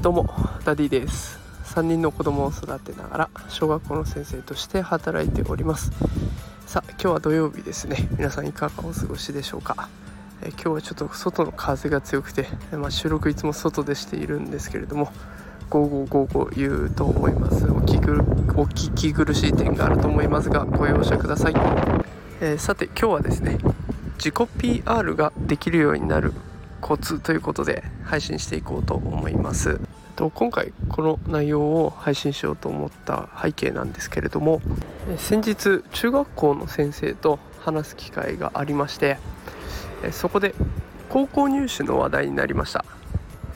どうもダディです。3人の子供を育てながら小学校の先生として働いております。さあ今日は土曜日ですね。皆さんいかがお過ごしでしょうか？え今日はちょっと外の風が強くて、まあ、収録いつも外でしているんですけれどもゴーゴーゴーゴー言うと思います。お聞お聞き苦しい点があると思いますがご容赦ください、えー、さて今日はですね自己 PR ができるようになるコツということで配信していこうと思います。と今回この内容を配信しようと思った背景なんですけれども先日中学校の先生と話す機会がありましてそこで高校入試の話題になりました。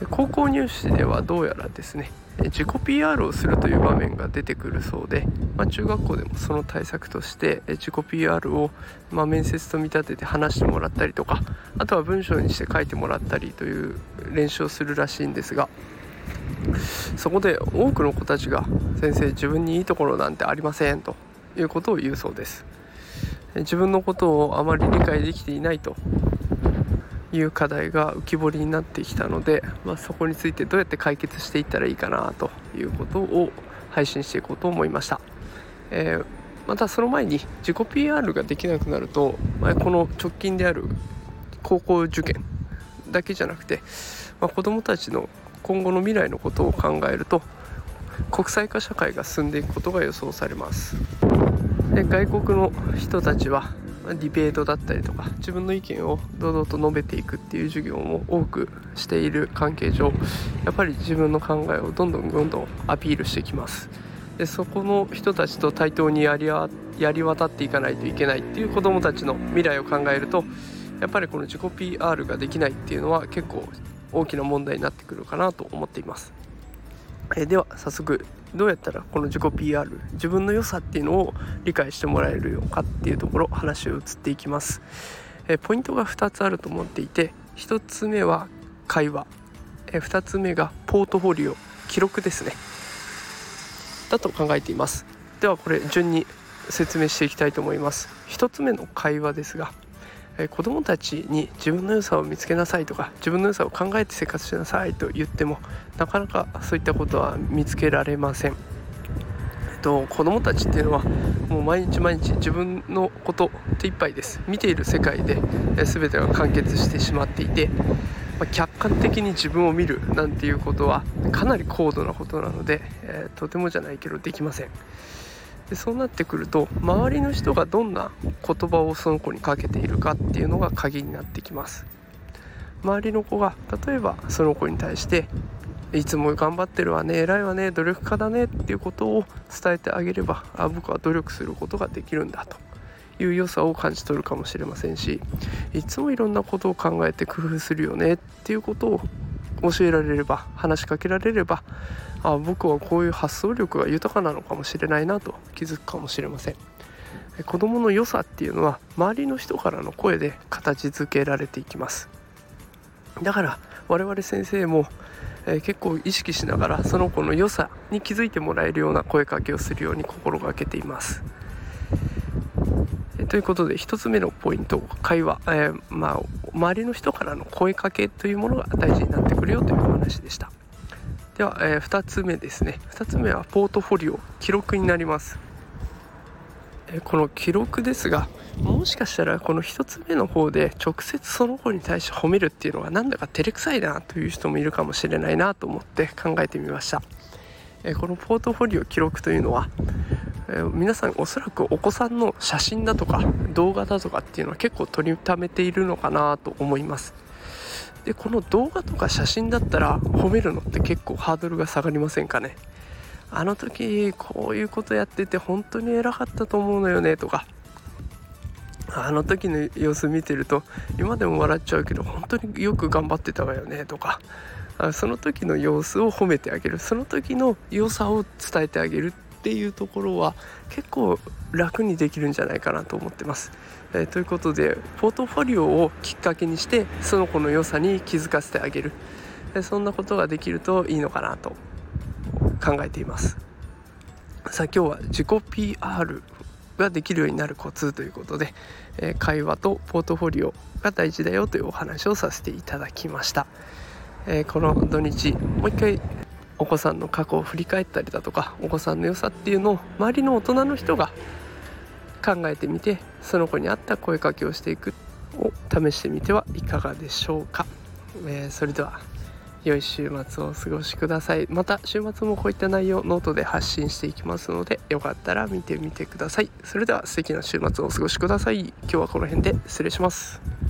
高校入試ではどうやらですね自己 PR をするという場面が出てくるそうで、まあ、中学校でもその対策として自己 PR を、ま、面接と見立てて話してもらったりとかあとは文章にして書いてもらったりという練習をするらしいんですがそこで多くの子たちが「先生自分にいいところなんてありません」ということを言うそうです。自分のことをあまり理解できていないという課題が浮き彫りになってきたので、まあ、そこについてどうやって解決していったらいいかなということを配信していこうと思いました、えー、またその前に自己 PR ができなくなると、まあ、この直近である高校受験だけじゃなくて、まあ、子どもたちの今後の未来のことを考えると国際化社会が進んでいくことが予想されます。で外国の人たちはディベートだったりとか自分の意見を堂々と述べていくっていう授業も多くしている関係上やっぱり自分の考えをどんどんどんどんアピールしてきますでそこの人たちと対等にやりやり渡っていかないといけないっていう子どもたちの未来を考えるとやっぱりこの自己 PR ができないっていうのは結構大きな問題になってくるかなと思っています。えでは早速どうやったらこの自己 PR 自分の良さっていうのを理解してもらえるのかっていうところ話を移っていきます、えポイントが2つあると思っていて1つ目は会話、え2つ目がポートフォリオ記録ですね。だと考えています。ではこれ順に説明していきたいと思います。1つ目の会話ですがえ子どもたちに自分の良さを見つけなさいとか自分の良さを考えて生活しなさいと言ってもなかなかそういったことは見つけられません。えっと、子どもたちっていうのはもう毎日毎日自分のこと手一杯です見ている世界で、え全てが完結してしまっていて、ま、客観的に自分を見るなんていうことはかなり高度なことなので、えー、とてもじゃないけどできません。でそうなってくると周りの人がどんな言葉をその子にかけているかっていうのが鍵になってきます。周りの子が例えばその子に対していつも頑張ってるわね偉いわね努力家だねっていうことを伝えてあげればあ僕は努力することができるんだという良さを感じ取るかもしれませんしいつもいろんなことを考えて工夫するよねっていうことを教えられれば話しかけられればあ僕はこういう発想力が豊かなのかもしれないなと気づくかもしれません。子どもの良さっていうのは周りの人からの声で形づけられていきます。だから我々先生も、えー、結構意識しながらその子の良さに気づいてもらえるような声かけをするように心がけています。ということで1つ目のポイント会話、えー、まあ、周りの人からの声かけというものが大事になってくるよというお話でした。では、えー、2つ目ですね。2つ目はポートフォリオ記録になります、え、この記録ですがもしかしたらこの1つ目の方で直接その子に対して褒めるっていうのがなんだか照れくさいなという人もいるかもしれないなと思って考えてみました、えこのポートフォリオ記録というのはえー、皆さんおそらくお子さんの写真だとか動画だとかっていうのは結構取りためているのかなと思います。でこの動画とか写真だったら褒めるのって結構ハードルが下がりませんかね？あの時こういうことやってて本当に偉かったと思うのよねとか。あの時の様子見てると今でも笑っちゃうけど本当によく頑張ってたわよねとか。その時の様子を褒めてあげる。その時の良さを伝えてあげるっていうところは結構楽にできるんじゃないかなと思ってます。えー、ということでポートフォリオをきっかけにしてその子の良さに気づかせてあげる、えー、そんなことができるといいのかなと考えています。さあ今日は自己 PR ができるようになるコツということで、えー、会話とポートフォリオが大事だよというお話をさせていただきました、え、この土日もう一回お子さんの過去を振り返ったりだとかお子さんの良さっていうのを周りの大人の人が考えてみてその子に合った声かけをしていくを試してみてはいかがでしょうか、えー、それでは良い週末をお過ごしください。また週末もこういった内容ノートで発信していきますのでよかったら見てみてください。それでは素敵な週末をお過ごしください。今日はこの辺で失礼します。